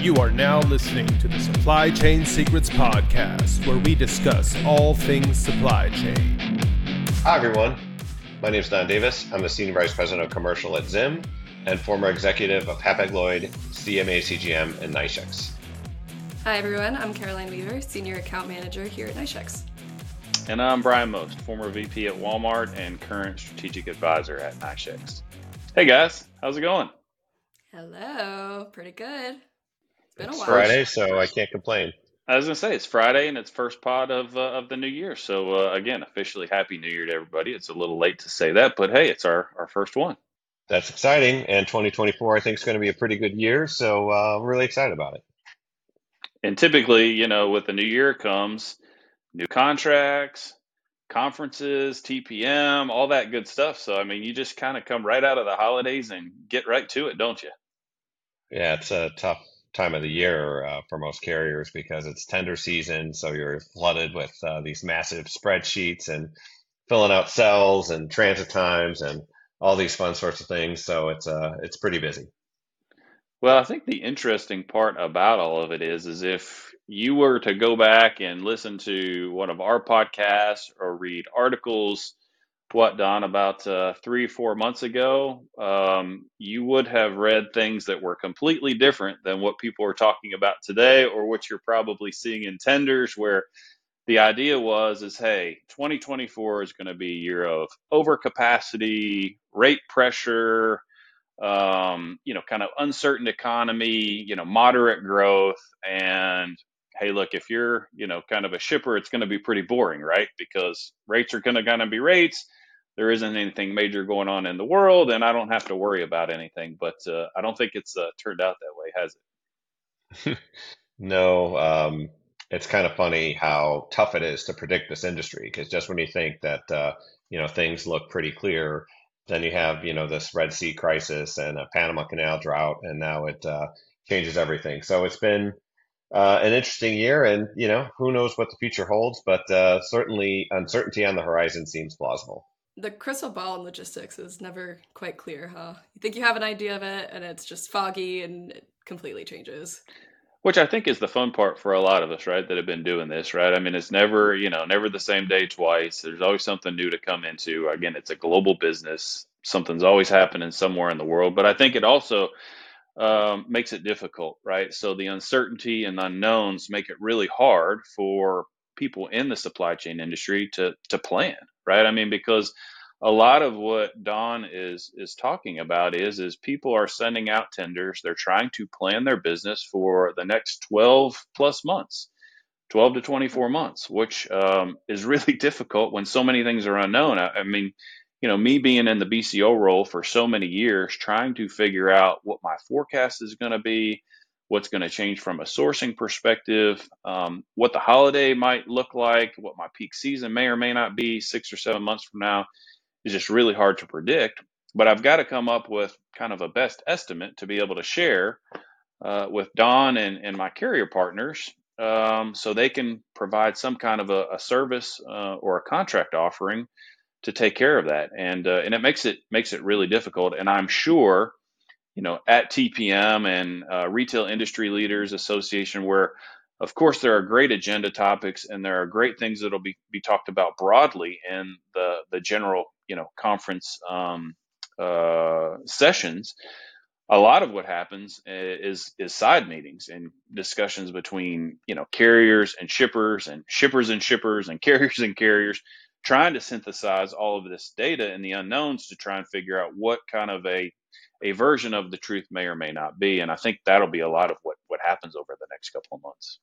You are now listening to the Supply Chain Secrets Podcast, where we discuss all things supply chain. Hi, everyone. My name is Don Davis. I'm the Senior Vice President of Commercial at Zim and former executive of Hapag-Lloyd, CMA CGM, and NYSHEX. Hi, everyone. I'm Caroline Weaver, Senior Account Manager here at NYSHEX. And I'm Bryan Most, former VP at Walmart and current Strategic Advisor at NYSHEX. Hey, guys. How's it going? Hello. Pretty good. It's been it's a while. Friday, so I can't complain. I was gonna say it's Friday and it's first pod of uh, of the new year. So uh, again, officially happy New Year to everybody. It's a little late to say that, but hey, it's our our first one. That's exciting, and 2024 I think is going to be a pretty good year. So uh, I'm really excited about it. And typically, you know, with the new year comes new contracts, conferences, TPM, all that good stuff. So I mean, you just kind of come right out of the holidays and get right to it, don't you? Yeah, it's a tough time of the year uh, for most carriers because it's tender season. So you're flooded with uh, these massive spreadsheets and filling out cells and transit times and all these fun sorts of things. So it's uh, it's pretty busy. Well, I think the interesting part about all of it is, is if you were to go back and listen to one of our podcasts or read articles what Don about uh, three four months ago, um, you would have read things that were completely different than what people are talking about today, or what you're probably seeing in tenders, where the idea was is hey 2024 is going to be a year of overcapacity rate pressure um, you know kind of uncertain economy you know moderate growth and hey look if you're you know kind of a shipper it's going to be pretty boring right? Because rates are going to kind of be rates there isn't anything major going on in the world, and I don't have to worry about anything. But uh, I don't think it's uh, turned out that way, has it? no. Um, it's kind of funny how tough it is to predict this industry because just when you think that uh, you know things look pretty clear, then you have you know this Red Sea crisis and a Panama Canal drought, and now it uh, changes everything. So it's been uh, an interesting year, and you know who knows what the future holds, but uh, certainly uncertainty on the horizon seems plausible the crystal ball in logistics is never quite clear, huh? You think you have an idea of it, and it's just foggy and it completely changes. Which I think is the fun part for a lot of us, right? That have been doing this, right? I mean, it's never, you know, never the same day twice. There's always something new to come into. Again, it's a global business. Something's always happening somewhere in the world. But I think it also um, makes it difficult, right? So the uncertainty and unknowns make it really hard for people in the supply chain industry to to plan, right? I mean, because a lot of what Don is is talking about is is people are sending out tenders. They're trying to plan their business for the next 12 plus months, 12 to 24 months, which um, is really difficult when so many things are unknown. I, I mean, you know, me being in the BCO role for so many years, trying to figure out what my forecast is going to be, what's going to change from a sourcing perspective, um, what the holiday might look like, what my peak season may or may not be six or seven months from now is just really hard to predict. But I've got to come up with kind of a best estimate to be able to share uh, with Don and, and my carrier partners um, so they can provide some kind of a, a service uh, or a contract offering to take care of that. And uh, and it makes it makes it really difficult. And I'm sure you know, at TPM and uh, Retail Industry Leaders Association, where of course there are great agenda topics and there are great things that'll be, be talked about broadly in the the general you know conference um, uh, sessions. A lot of what happens is is side meetings and discussions between you know carriers and shippers and shippers and shippers and carriers and carriers, trying to synthesize all of this data and the unknowns to try and figure out what kind of a a version of the truth may or may not be. And I think that'll be a lot of what, what happens over the next couple of months.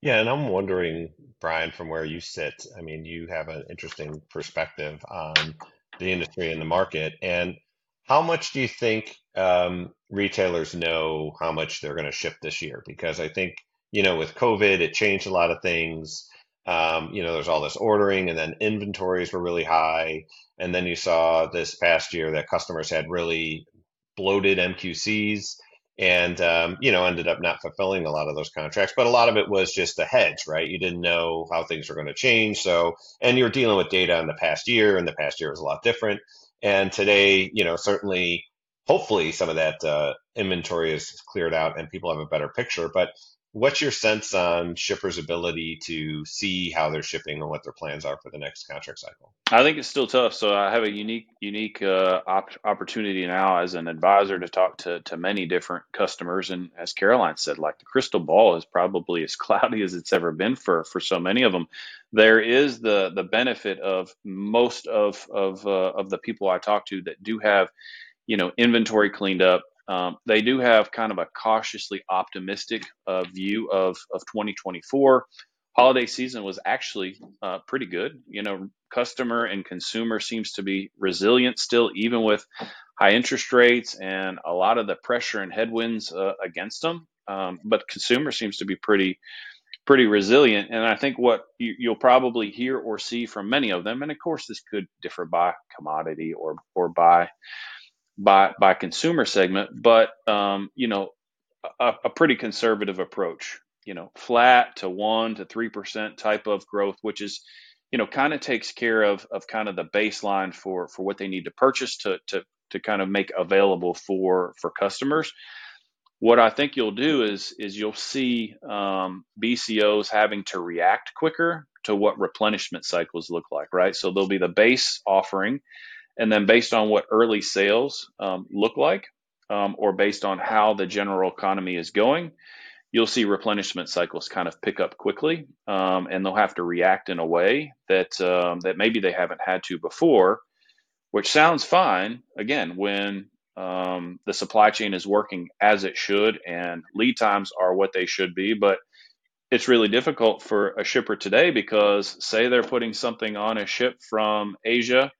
Yeah, and I'm wondering, Bryan, from where you sit, I mean, you have an interesting perspective on the industry and the market. And how much do you think um, retailers know how much they're going to ship this year? Because I think, you know, with COVID, it changed a lot of things. Um, you know, there's all this ordering, and then inventories were really high. And then you saw this past year that customers had really bloated MQCs and, um, you know, ended up not fulfilling a lot of those contracts. But a lot of it was just a hedge, right? You didn't know how things were going to change. So, and you're dealing with data in the past year, and the past year was a lot different. And today, you know, certainly hopefully some of that uh, inventory is cleared out and people have a better picture. But what's your sense on shippers' ability to see how they're shipping and what their plans are for the next contract cycle? I think it's still tough. So I have a unique, unique uh, op- opportunity now as an advisor to talk to to many different customers. And as Caroline said, like the crystal ball is probably as cloudy as it's ever been for for so many of them. There is the the benefit of most of of uh, of the people I talk to that do have, you know, inventory cleaned up. Um, they do have kind of a cautiously optimistic uh, view of of 2024 holiday season was actually uh, pretty good. You know, customer and consumer seems to be resilient still, even with high interest rates and a lot of the pressure and headwinds uh, against them. Um, but consumer seems to be pretty pretty resilient. And I think what you, you'll probably hear or see from many of them, and of course this could differ by commodity or or by by by consumer segment, but um, you know, a, a pretty conservative approach you know, flat to one to three percent type of growth, which is, you know, kind of takes care of of kind of the baseline for for what they need to purchase to to to kind of make available for for customers. What I think you'll do is is you'll see um, BCOs having to react quicker to what replenishment cycles look like, right? So there'll be the base offering, and then based on what early sales um, look like, um, or based on how the general economy is going, you'll see replenishment cycles kind of pick up quickly, um, and they'll have to react in a way that um, that maybe they haven't had to before, which sounds fine. Again, when um, the supply chain is working as it should and lead times are what they should be, but it's really difficult for a shipper today because say they're putting something on a ship from Asia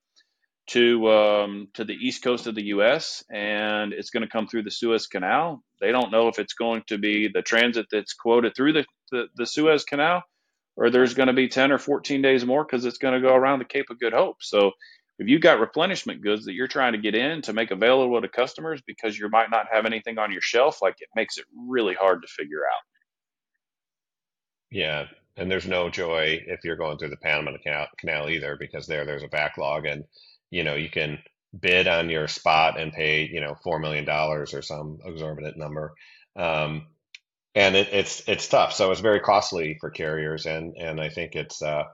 to um, to the east coast of the U.S. and it's going to come through the Suez Canal. They don't know if it's going to be the transit that's quoted through the, the, the Suez Canal, or there's going to be 10 or 14 days more because it's going to go around the Cape of Good Hope. So if you've got replenishment goods that you're trying to get in to make available to customers because you might not have anything on your shelf, like it makes it really hard to figure out. Yeah, and there's no joy if you're going through the Panama Canal either because there there's a backlog and you know, you can bid on your spot and pay, you know, $4 million or some exorbitant number. Um, and it, it's, it's tough. So it's very costly for carriers. And, and I think it's, uh,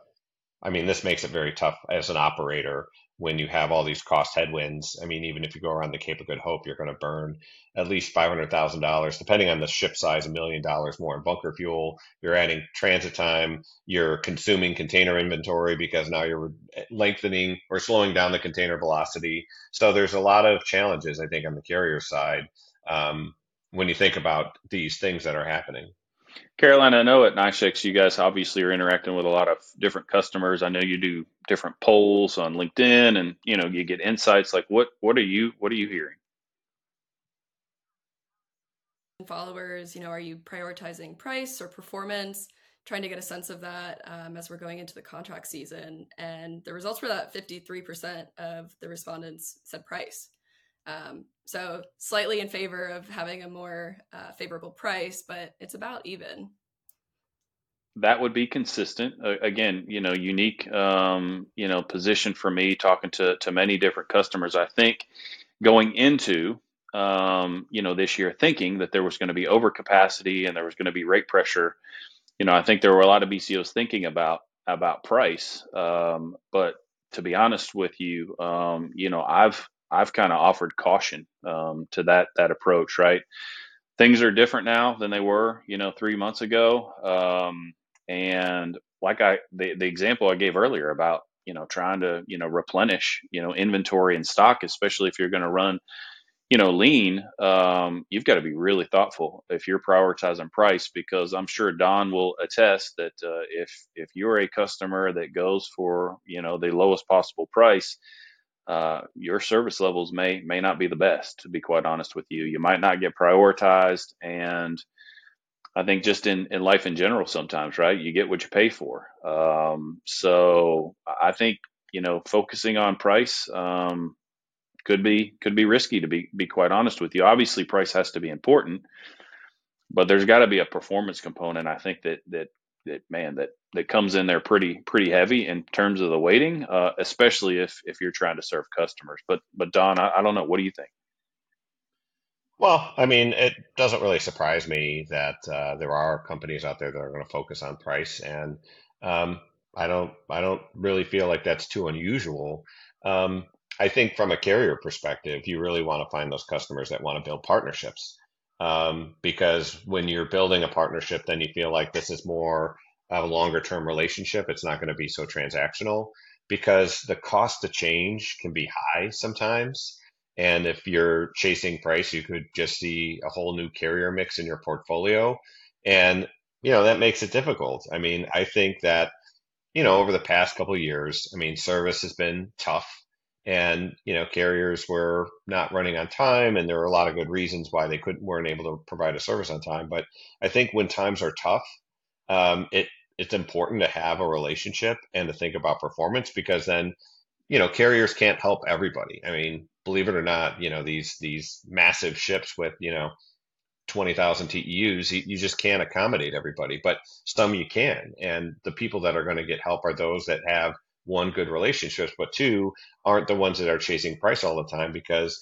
I mean, this makes it very tough as an operator when you have all these cost headwinds. I mean, even if you go around the Cape of Good Hope, you're going to burn at least five hundred thousand dollars, depending on the ship size, a million dollars more in bunker fuel. You're adding transit time. You're consuming container inventory because now you're lengthening or slowing down the container velocity. So there's a lot of challenges, I think, on the carrier side um, when you think about these things that are happening. Caroline, I know at NYSHEX you guys obviously are interacting with a lot of different customers. I know you do different polls on LinkedIn, and you know you get insights. Like what what are you what are you hearing? Followers, you know, are you prioritizing price or performance? Trying to get a sense of that um, as we're going into the contract season, and the results were that 53% of the respondents said price. Um, so slightly in favor of having a more uh, favorable price, but it's about even. That would be consistent. Uh, again, you know, unique, um, you know, position for me talking to to many different customers. I think going into um, you know this year, thinking that there was going to be overcapacity and there was going to be rate pressure. You know, I think there were a lot of BCOs thinking about about price. Um, but to be honest with you, um, you know, I've I've kind of offered caution um, to that that approach. Right, things are different now than they were, you know, three months ago. Um, and like I the the example I gave earlier about you know trying to you know replenish you know inventory and stock, especially if you're going to run you know lean um, you've got to be really thoughtful if you're prioritizing price because i'm sure don will attest that uh, if if you're a customer that goes for you know the lowest possible price uh, your service levels may may not be the best. To be quite honest with you, you might not get prioritized, and I think just in in life in general, sometimes right, you get what you pay for. Um, so I think you know focusing on price um, could be could be risky. To be be quite honest with you, obviously price has to be important, but there's got to be a performance component. I think that that that man that that comes in there pretty pretty heavy in terms of the weighting, uh, especially if if you're trying to serve customers. But but Don, I, I don't know. What do you think? Well, I mean, it doesn't really surprise me that uh, there are companies out there that are going to focus on price, and um, I don't, I don't really feel like that's too unusual. Um, I think from a carrier perspective, you really want to find those customers that want to build partnerships, um, because when you're building a partnership, then you feel like this is more of a longer term relationship. It's not going to be so transactional because the cost to change can be high sometimes. And if you're chasing price, you could just see a whole new carrier mix in your portfolio. And, you know, that makes it difficult. I mean, I think that, you know, over the past couple of years, I mean, service has been tough and, you know, carriers were not running on time and there were a lot of good reasons why they couldn't, weren't able to provide a service on time. But I think when times are tough, um, it, it's important to have a relationship and to think about performance because then, you know, carriers can't help everybody. I mean, believe it or not, you know, these these massive ships with, you know, 20,000 TEUs, you just can't accommodate everybody, but some you can. And the people that are going to get help are those that have one good relationships, but two aren't the ones that are chasing price all the time because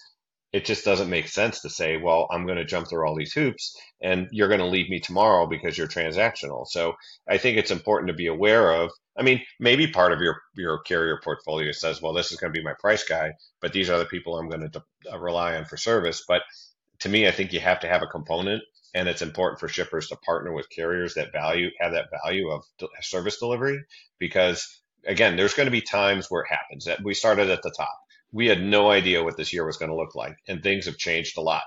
it just doesn't make sense to say, well, I'm going to jump through all these hoops and you're going to leave me tomorrow because you're transactional. So I think it's important to be aware of. I mean, maybe part of your, your carrier portfolio says, well, this is going to be my price guy, but these are the people I'm going to de- uh, rely on for service. But to me, I think you have to have a component and it's important for shippers to partner with carriers that value, have that value of service delivery because again, there's going to be times where it happens that we started at the top we had no idea what this year was going to look like, and things have changed a lot.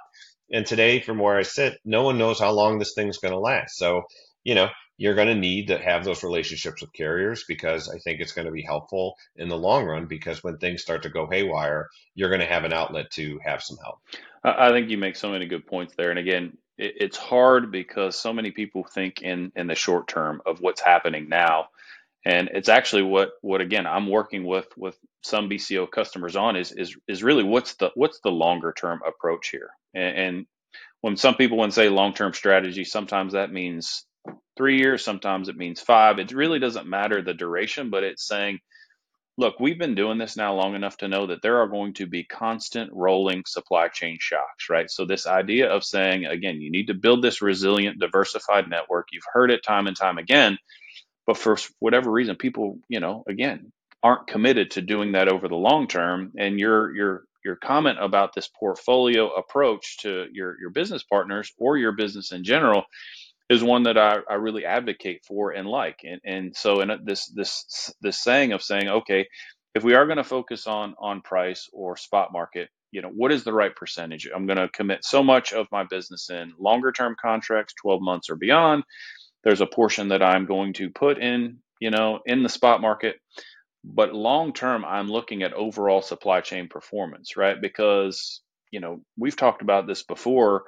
And today, from where I sit, no one knows how long this thing's going to last. So, you know, you're going to need to have those relationships with carriers because I think it's going to be helpful in the long run. Because when things start to go haywire, you're going to have an outlet to have some help. I think you make so many good points there. And again, it's hard because so many people think in in the short term of what's happening now and it's actually what what again I'm working with with some BCO customers on is is is really what's the what's the longer term approach here and, and when some people to say long term strategy sometimes that means three years sometimes it means five. It really doesn't matter the duration but it's saying look we've been doing this now long enough to know that there are going to be constant rolling supply chain shocks right? So this idea of saying again you need to build this resilient diversified network. You've heard it time and time again but for whatever reason, people, you know, again, aren't committed to doing that over the long term. And your your your comment about this portfolio approach to your your business partners or your business in general is one that I, I really advocate for and like. And and so in uh, this this this saying of saying, okay, if we are going to focus on on price or spot market, you know, what is the right percentage? I'm going to commit so much of my business in longer term contracts, 12 months or beyond there's a portion that I'm going to put in, you know, in the spot market. But long term, I'm looking at overall supply chain performance, right? Because, you know, we've talked about this before.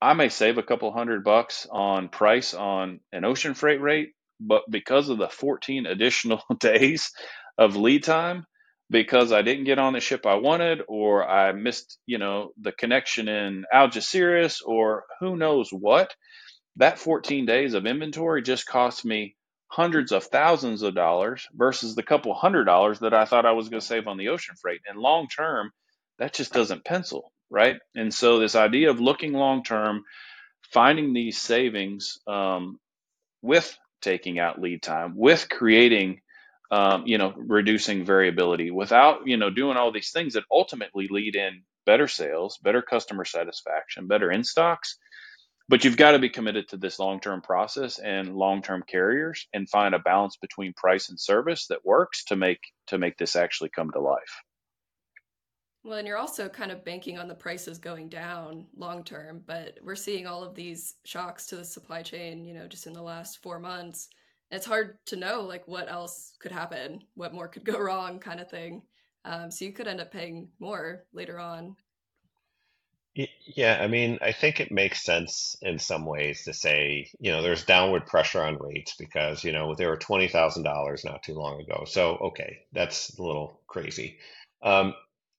I may save a couple hundred bucks on price on an ocean freight rate, but because of the 14 additional days of lead time, because I didn't get on the ship I wanted, or I missed, you know, the connection in Algeciras, or who knows what, that 14 days of inventory just cost me hundreds of thousands of dollars versus the couple hundred dollars that I thought I was going to save on the ocean freight. And long term, that just doesn't pencil, right? And so, this idea of looking long term, finding these savings um, with taking out lead time, with creating, um, you know, reducing variability, without, you know, doing all these things that ultimately lead in better sales, better customer satisfaction, better in stocks but you've got to be committed to this long-term process and long-term carriers and find a balance between price and service that works to make to make this actually come to life well and you're also kind of banking on the prices going down long term but we're seeing all of these shocks to the supply chain you know just in the last four months it's hard to know like what else could happen what more could go wrong kind of thing um, so you could end up paying more later on yeah, I mean, I think it makes sense in some ways to say, you know, there's downward pressure on rates because, you know, they were $20,000 not too long ago. So, okay, that's a little crazy. Um,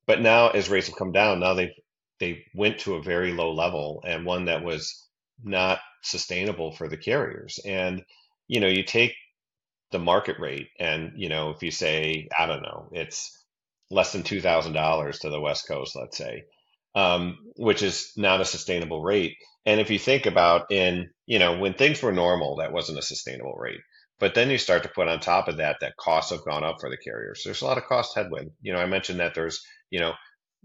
but now as rates have come down, now they they went to a very low level and one that was not sustainable for the carriers. And, you know, you take the market rate and, you know, if you say, I don't know, it's less than $2,000 to the West Coast, let's say um, which is not a sustainable rate. And if you think about in, you know, when things were normal, that wasn't a sustainable rate. But then you start to put on top of that that costs have gone up for the carriers. There's a lot of cost headwind. You know, I mentioned that there's, you know,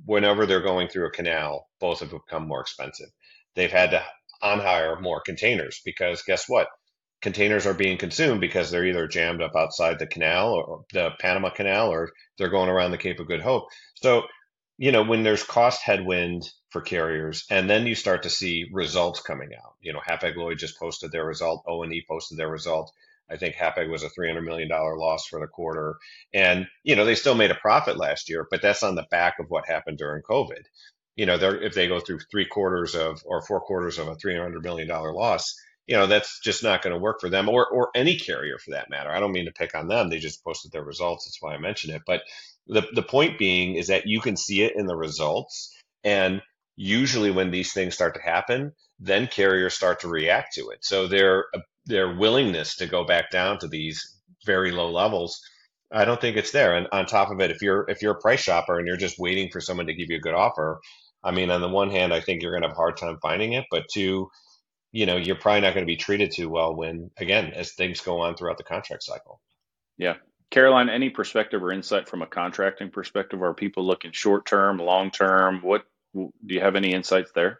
whenever they're going through a canal, both have become more expensive. They've had to on hire more containers because guess what? Containers are being consumed because they're either jammed up outside the canal or the Panama Canal or they're going around the Cape of Good Hope. So, you know, when there's cost headwind for carriers and then you start to see results coming out. You know, Hapag Lloyd just posted their result, ONE posted their result. I think Hapag was a $300 million loss for the quarter. And, you know, they still made a profit last year, but that's on the back of what happened during COVID. You know, they're, if they go through three quarters of or four quarters of a $300 million loss, you know, that's just not going to work for them or, or any carrier for that matter. I don't mean to pick on them. They just posted their results. That's why I mentioned it. But the, the point being is that you can see it in the results. And usually when these things start to happen, then carriers start to react to it. So their their willingness to go back down to these very low levels, I don't think it's there. And on top of it, if you're if you're a price shopper and you're just waiting for someone to give you a good offer, I mean, on the one hand, I think you're going to have a hard time finding it, but two, you know, you're probably not going to be treated too well when, again, as things go on throughout the contract cycle. Yeah. Caroline, any perspective or insight from a contracting perspective? Are people looking short term, long term? What do you have any insights there?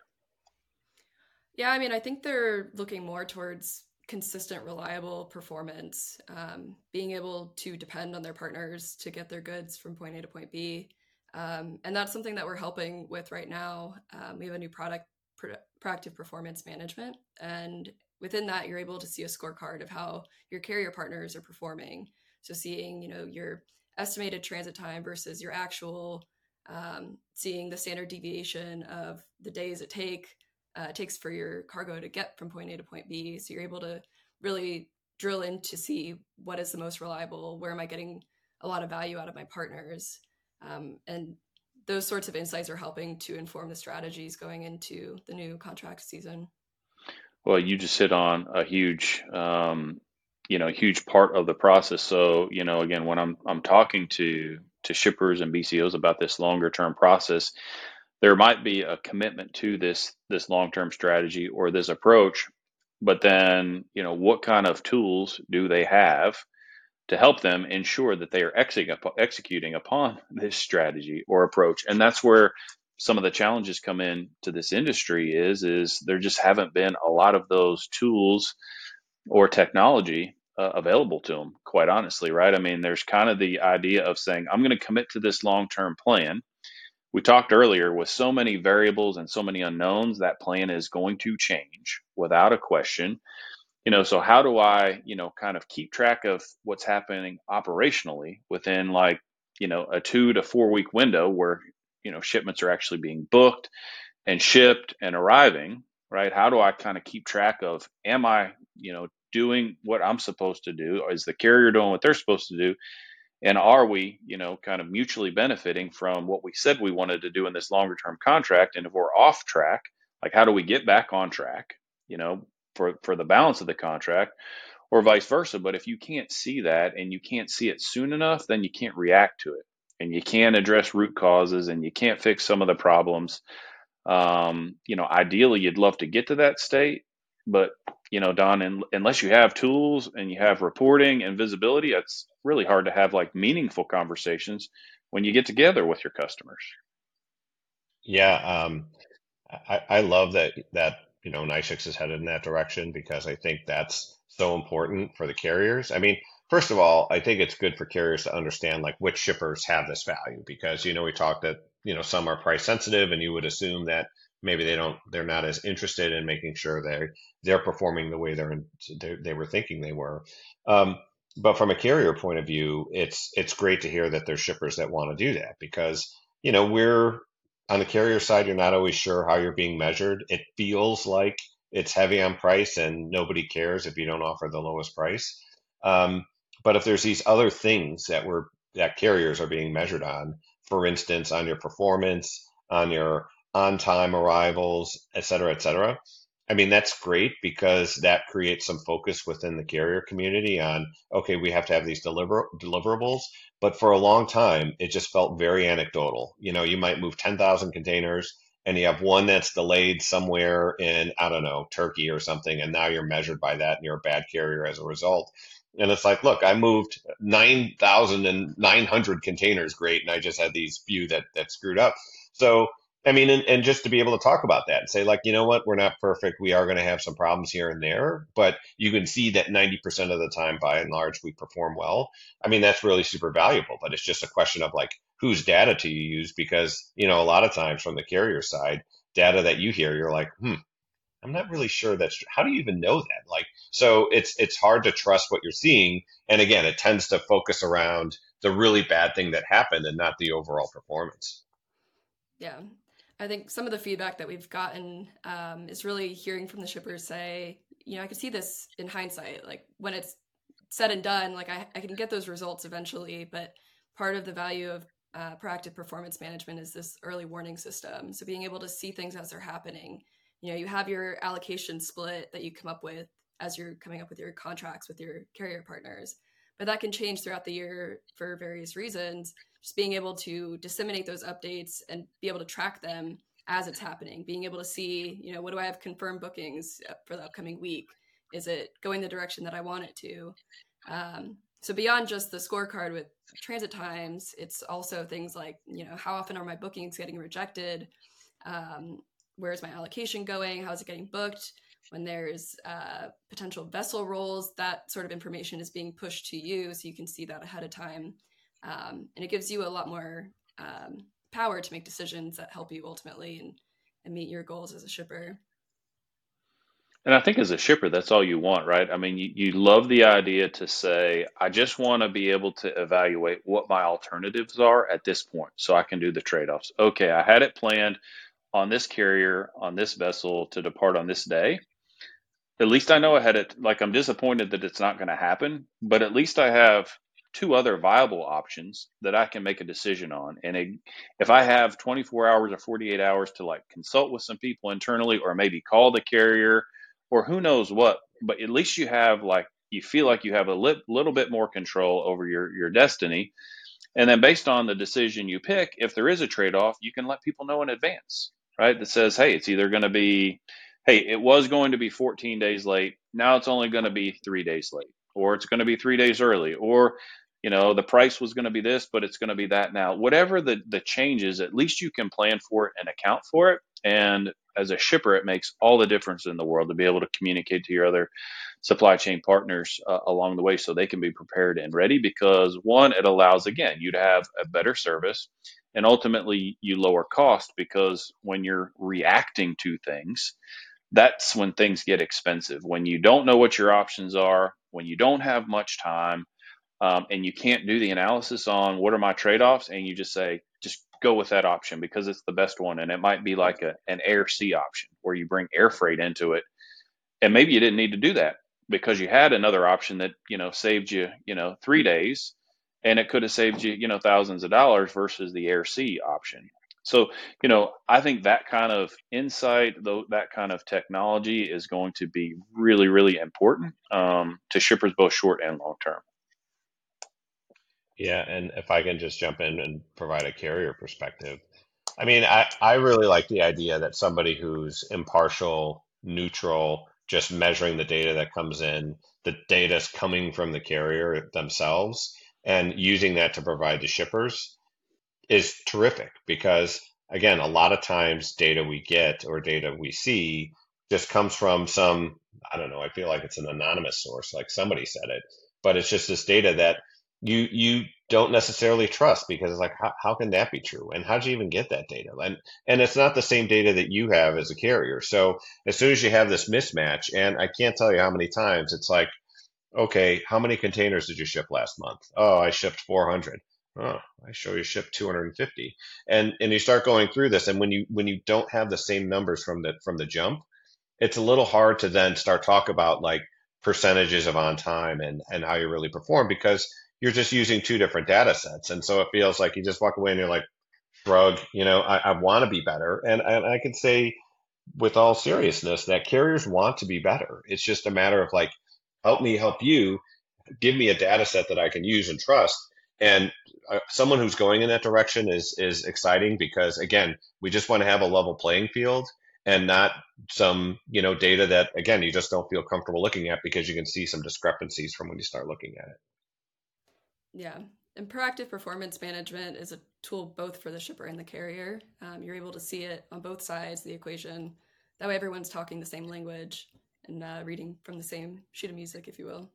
Yeah, I mean, I think they're looking more towards consistent, reliable performance, um, being able to depend on their partners to get their goods from point A to point B. Um, and that's something that we're helping with right now. Um, we have a new product, pro- proactive performance management. And within that, you're able to see a scorecard of how your carrier partners are performing. So seeing, you know, your estimated transit time versus your actual, um, seeing the standard deviation of the days it take uh, takes for your cargo to get from point A to point B. So you're able to really drill in to see what is the most reliable, where am I getting a lot of value out of my partners, um, and those sorts of insights are helping to inform the strategies going into the new contract season. Well, you just hit on a huge, um, you know, huge part of the process. So, you know, again, when I'm I'm talking to to shippers and BCOs about this longer term process, there might be a commitment to this this long-term strategy or this approach but then you know what kind of tools do they have to help them ensure that they are executing upon this strategy or approach? And that's where some of the challenges come in to this industry is is there just haven't been a lot of those tools or technology uh, available to them quite honestly right? I mean there's kind of the idea of saying i'm going to commit to this long-term plan we talked earlier with so many variables and so many unknowns that plan is going to change without a question. You know so how do i you know kind of keep track of what's happening operationally within like you know a 2 to 4 week window where you know shipments are actually being booked and shipped and arriving right? How do i kind of keep track of am i you know doing what i'm supposed to do? Is the carrier doing what they're supposed to do and are we you know kind of mutually benefiting from what we said we wanted to do in this longer term contract? And if we're off track like how do we get back on track you know for for the balance of the contract or vice versa? But if you can't see that and you can't see it soon enough then you can't react to it. And you can't address root causes and you can't fix some of the problems. Um, you know ideally you'd love to get to that state but you know, Don, in, unless you have tools and you have reporting and visibility, it's really hard to have like meaningful conversations when you get together with your customers. Yeah, um, I, I love that that you know NYSHEX is headed in that direction because I think that's so important for the carriers. I mean, first of all, I think it's good for carriers to understand like which shippers have this value because you know we talked that you know some are price sensitive and you would assume that maybe they don't they're not as interested in making sure they they're performing the way they're, in, they they were thinking they were. Um, but from a carrier point of view, it's it's great to hear that there's shippers that want to do that because you know we're on the carrier side, you're not always sure how you're being measured. It feels like it's heavy on price and nobody cares if you don't offer the lowest price. Um, but if there's these other things that we're that carriers are being measured on, for instance, on your performance, on your on time arrivals, et cetera, et cetera. I mean, that's great because that creates some focus within the carrier community on, okay, we have to have these deliver deliverables. But for a long time, it just felt very anecdotal. You know, you might move 10,000 containers and you have one that's delayed somewhere in, I don't know, Turkey or something, and now you're measured by that and you're a bad carrier as a result. And it's like, look, I moved 9,900 containers, great, and I just had these few that, that screwed up. So, I mean, and, and just to be able to talk about that and say, like, you know what, we're not perfect. We are going to have some problems here and there, but you can see that 90% of the time, by and large, we perform well. I mean, that's really super valuable, but it's just a question of like, whose data do you use because you know a lot of times from the carrier side data that you hear you're like hmm i'm not really sure that's true. how do you even know that like so it's it's hard to trust what you're seeing and again it tends to focus around the really bad thing that happened and not the overall performance yeah i think some of the feedback that we've gotten um, is really hearing from the shippers say you know i can see this in hindsight like when it's said and done like I, I can get those results eventually but part of the value of uh, proactive performance management is this early warning system. So being able to see things as they're happening. You know, you have your allocation split that you come up with as you're coming up with your contracts with your carrier partners, but that can change throughout the year for various reasons. Just being able to disseminate those updates and be able to track them as it's happening, being able to see, you know, what do I have confirmed bookings uh, for the upcoming week? Is it going the direction that I want it to? Um, so beyond just the scorecard with transit times, it's also things like, you know, how often are my bookings getting rejected? Um, where's my allocation going? How's it getting booked? When there's uh, potential vessel rolls, that sort of information is being pushed to you so you can see that ahead of time. Um, and it gives you a lot more um, power to make decisions that help you ultimately and, and meet your goals as a shipper. And I think as a shipper, that's all you want, right? I mean, you, you love the idea to say, I just want to be able to evaluate what my alternatives are at this point so I can do the trade offs. Okay, I had it planned on this carrier, on this vessel to depart on this day. At least I know I had it. Like, I'm disappointed that it's not going to happen, but at least I have two other viable options that I can make a decision on. And it, if I have 24 hours or 48 hours to like consult with some people internally or maybe call the carrier or who knows what, but at least you have like you feel like you have a li- little bit more control over your your destiny. And then based on the decision you pick, if there is a trade-off, you can let people know in advance, right? That says, "Hey, it's either going to be hey, it was going to be 14 days late. Now it's only going to be 3 days late." Or it's going to be 3 days early or you know the price was going to be this but it's going to be that now whatever the the changes at least you can plan for it and account for it and as a shipper, it makes all the difference in the world to be able to communicate to your other supply chain partners uh, along the way so they can be prepared and ready because one, it allows, again, you to have a better service and ultimately you lower cost because when you're reacting to things, that's when things get expensive. When you don't know what your options are, when you don't have much time, um, and you can't do the analysis on what are my trade offs, and you just say, just go with that option because it's the best one. And it might be like a, an air sea option where you bring air freight into it. And maybe you didn't need to do that because you had another option that, you know, saved you, you know, three days and it could have saved you, you know, thousands of dollars versus the air sea option. So, you know, I think that kind of insight, though, that kind of technology is going to be really, really important um, to shippers both short and long term. Yeah, and if I can just jump in and provide a carrier perspective. I mean, I, I really like the idea that somebody who's impartial, neutral, just measuring the data that comes in, the data's coming from the carrier themselves, and using that to provide the shippers is terrific because, again, a lot of times data we get or data we see just comes from some, I don't know, I feel like it's an anonymous source, like somebody said it, but it's just this data that you you don't necessarily trust because it's like how, how can that be true? And how did you even get that data? And and it's not the same data that you have as a carrier. So as soon as you have this mismatch and i can't tell you how many times it's like okay how many containers did you ship last month? Oh i shipped 400 oh i show you shipped 250 and and you start going through this and when you when you don't have the same numbers from the from the jump it's a little hard to then start talk about like percentages of on time and and how you really perform because you're just using two different data sets. And so it feels like you just walk away and you're like, shrug, you know, I, I want to be better. And, and I can say with all seriousness that carriers want to be better. It's just a matter of like, help me help you, give me a data set that I can use and trust. And uh, someone who's going in that direction is is exciting because again, we just want to have a level playing field and not some you know data that again you just don't feel comfortable looking at because you can see some discrepancies from when you start looking at it. Yeah, and proactive performance management is a tool both for the shipper and the carrier. Um, you're able to see it on both sides of the equation. That way, everyone's talking the same language and uh, reading from the same sheet of music, if you will.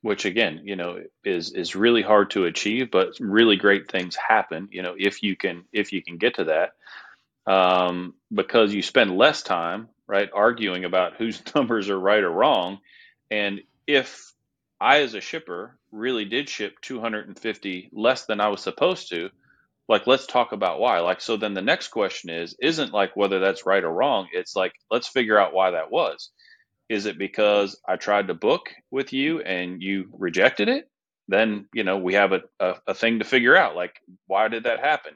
Which again, you know, is is really hard to achieve, but really great things happen. You know, if you can if you can get to that, um, because you spend less time right arguing about whose numbers are right or wrong, and if I as a shipper really did ship 250 less than I was supposed to, like let's talk about why. Like so then the next question is isn't like whether that's right or wrong it's like let's figure out why that was. Is it because i tried to book with you and you rejected it? Then you know we have a, a, a thing to figure out. Like why did that happen?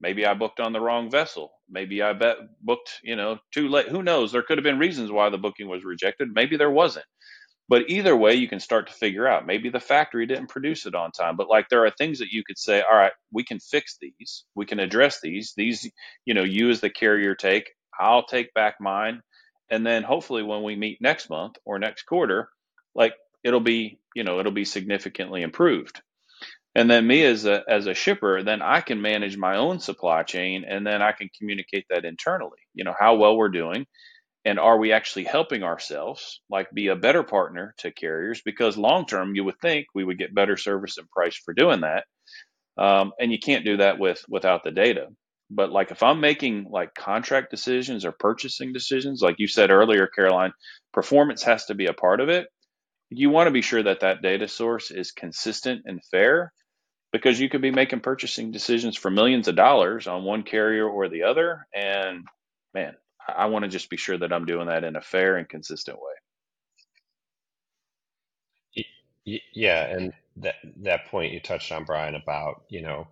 Maybe i booked on the wrong vessel. Maybe i bet booked you know too late. Who knows? There could have been reasons why the booking was rejected. Maybe there wasn't but either way, you can start to figure out maybe the factory didn't produce it on time. But like there are things that you could say, all right, we can fix these, we can address these. These, you know, you as the carrier take, I'll take back mine. And then hopefully when we meet next month or next quarter, like it'll be, you know, it'll be significantly improved. And then me as a as a shipper, then I can manage my own supply chain and then I can communicate that internally, you know, how well we're doing and are we actually helping ourselves like be a better partner to carriers? Because long term you would think we would get better service and price for doing that. Um, and you can't do that with without the data. But like if i'm making like contract decisions or purchasing decisions like you said earlier caroline performance has to be a part of it. You want to be sure that that data source is consistent and fair because you could be making purchasing decisions for millions of dollars on one carrier or the other and man I want to just be sure that I'm doing that in a fair and consistent way. Yeah, and that that point you touched on, Bryan, about you know,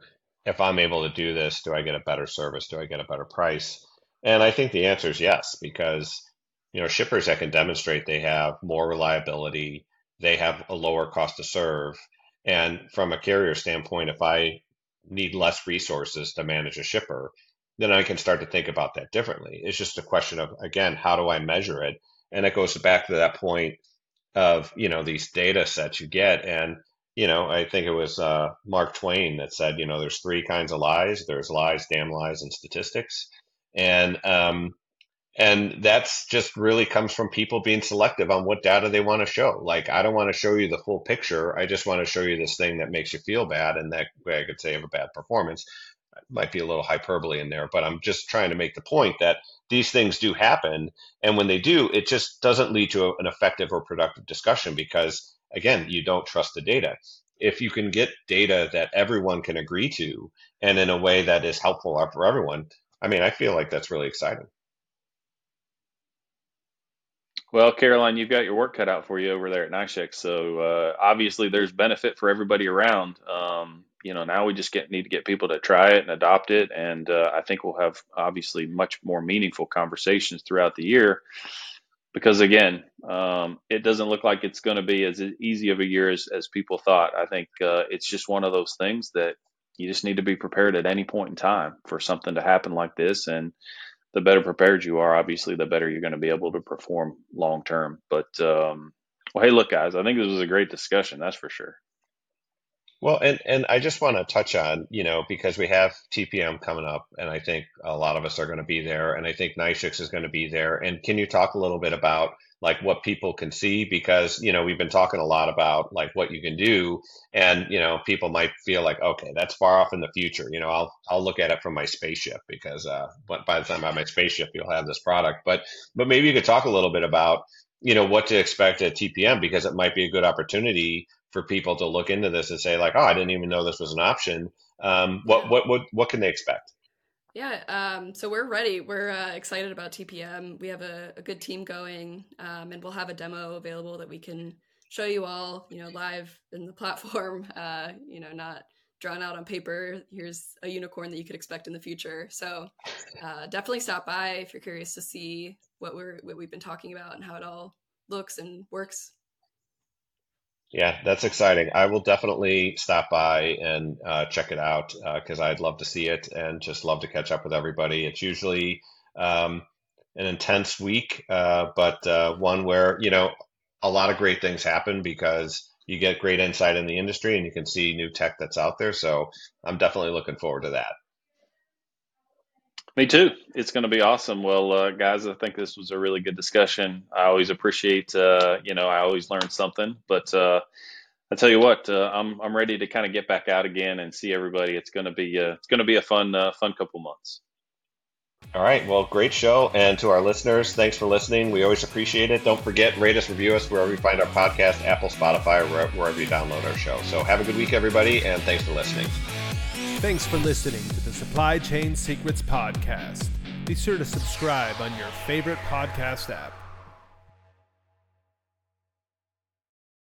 if I'm able to do this, do I get a better service? Do I get a better price? And I think the answer is yes, because you know, shippers that can demonstrate they have more reliability, they have a lower cost to serve, and from a carrier standpoint, if I need less resources to manage a shipper, then I can start to think about that differently. It's just a question of, again, how do I measure it? And it goes back to that point of, you know, these data sets you get. And, you know, I think it was uh, Mark Twain that said, you know, there's three kinds of lies there's lies, damn lies, and statistics. And, um, and that's just really comes from people being selective on what data they want to show. Like, I don't want to show you the full picture. I just want to show you this thing that makes you feel bad and that way I could say of a bad performance might be a little hyperbole in there, but I'm just trying to make the point that these things do happen. And when they do, it just doesn't lead to an effective or productive discussion because, again, you don't trust the data. If you can get data that everyone can agree to and in a way that is helpful for everyone, I mean, I feel like that's really exciting. Well, Caroline, you've got your work cut out for you over there at NYSHEX. So uh, obviously, there's benefit for everybody around. Um, you know, now we just get need to get people to try it and adopt it, and uh, I think we'll have obviously much more meaningful conversations throughout the year. Because again, um, it doesn't look like it's going to be as easy of a year as, as people thought. I think uh, it's just one of those things that you just need to be prepared at any point in time for something to happen like this, and the better prepared you are, obviously, the better you're going to be able to perform long term. But um, well, hey, look, guys, I think this was a great discussion. That's for sure. Well, and and I just want to touch on, you know, because we have TPM coming up, and I think a lot of us are going to be there, and I think NYSHEX is going to be there. And can you talk a little bit about like what people can see? Because you know we've been talking a lot about like what you can do, and you know people might feel like, okay, that's far off in the future. You know, I'll I'll look at it from my spaceship because uh, but by the time I have my spaceship, you'll have this product. But but maybe you could talk a little bit about you know what to expect at TPM because it might be a good opportunity for people to look into this and say like, oh, I didn't even know this was an option. Um, what what what what can they expect? Yeah, um, so we're ready. We're uh, excited about TPM. We have a, a good team going, um, and we'll have a demo available that we can show you all, you know, live in the platform. Uh, you know, not drawn out on paper. Here's a unicorn that you could expect in the future. So uh, definitely stop by if you're curious to see what we're what we've been talking about and how it all looks and works. Yeah, that's exciting. I will definitely stop by and uh, check it out because uh, I'd love to see it and just love to catch up with everybody. It's usually um, an intense week, uh, but uh, one where you know a lot of great things happen because you get great insight in the industry and you can see new tech that's out there. So I'm definitely looking forward to that. Me too. It's going to be awesome. Well, uh, guys, I think this was a really good discussion. I always appreciate, uh, you know, I always learn something. But uh, I tell you what, uh, I'm I'm ready to kind of get back out again and see everybody. It's going to be uh, it's going to be a fun uh, fun couple months. All right. Well, great show. And to our listeners, thanks for listening. We always appreciate it. Don't forget, rate us, review us wherever you find our podcast, Apple, Spotify, wherever you download our show. So have a good week, everybody, and thanks for listening. Thanks for listening to the Supply Chain Secrets Podcast. Be sure to subscribe on your favorite podcast app.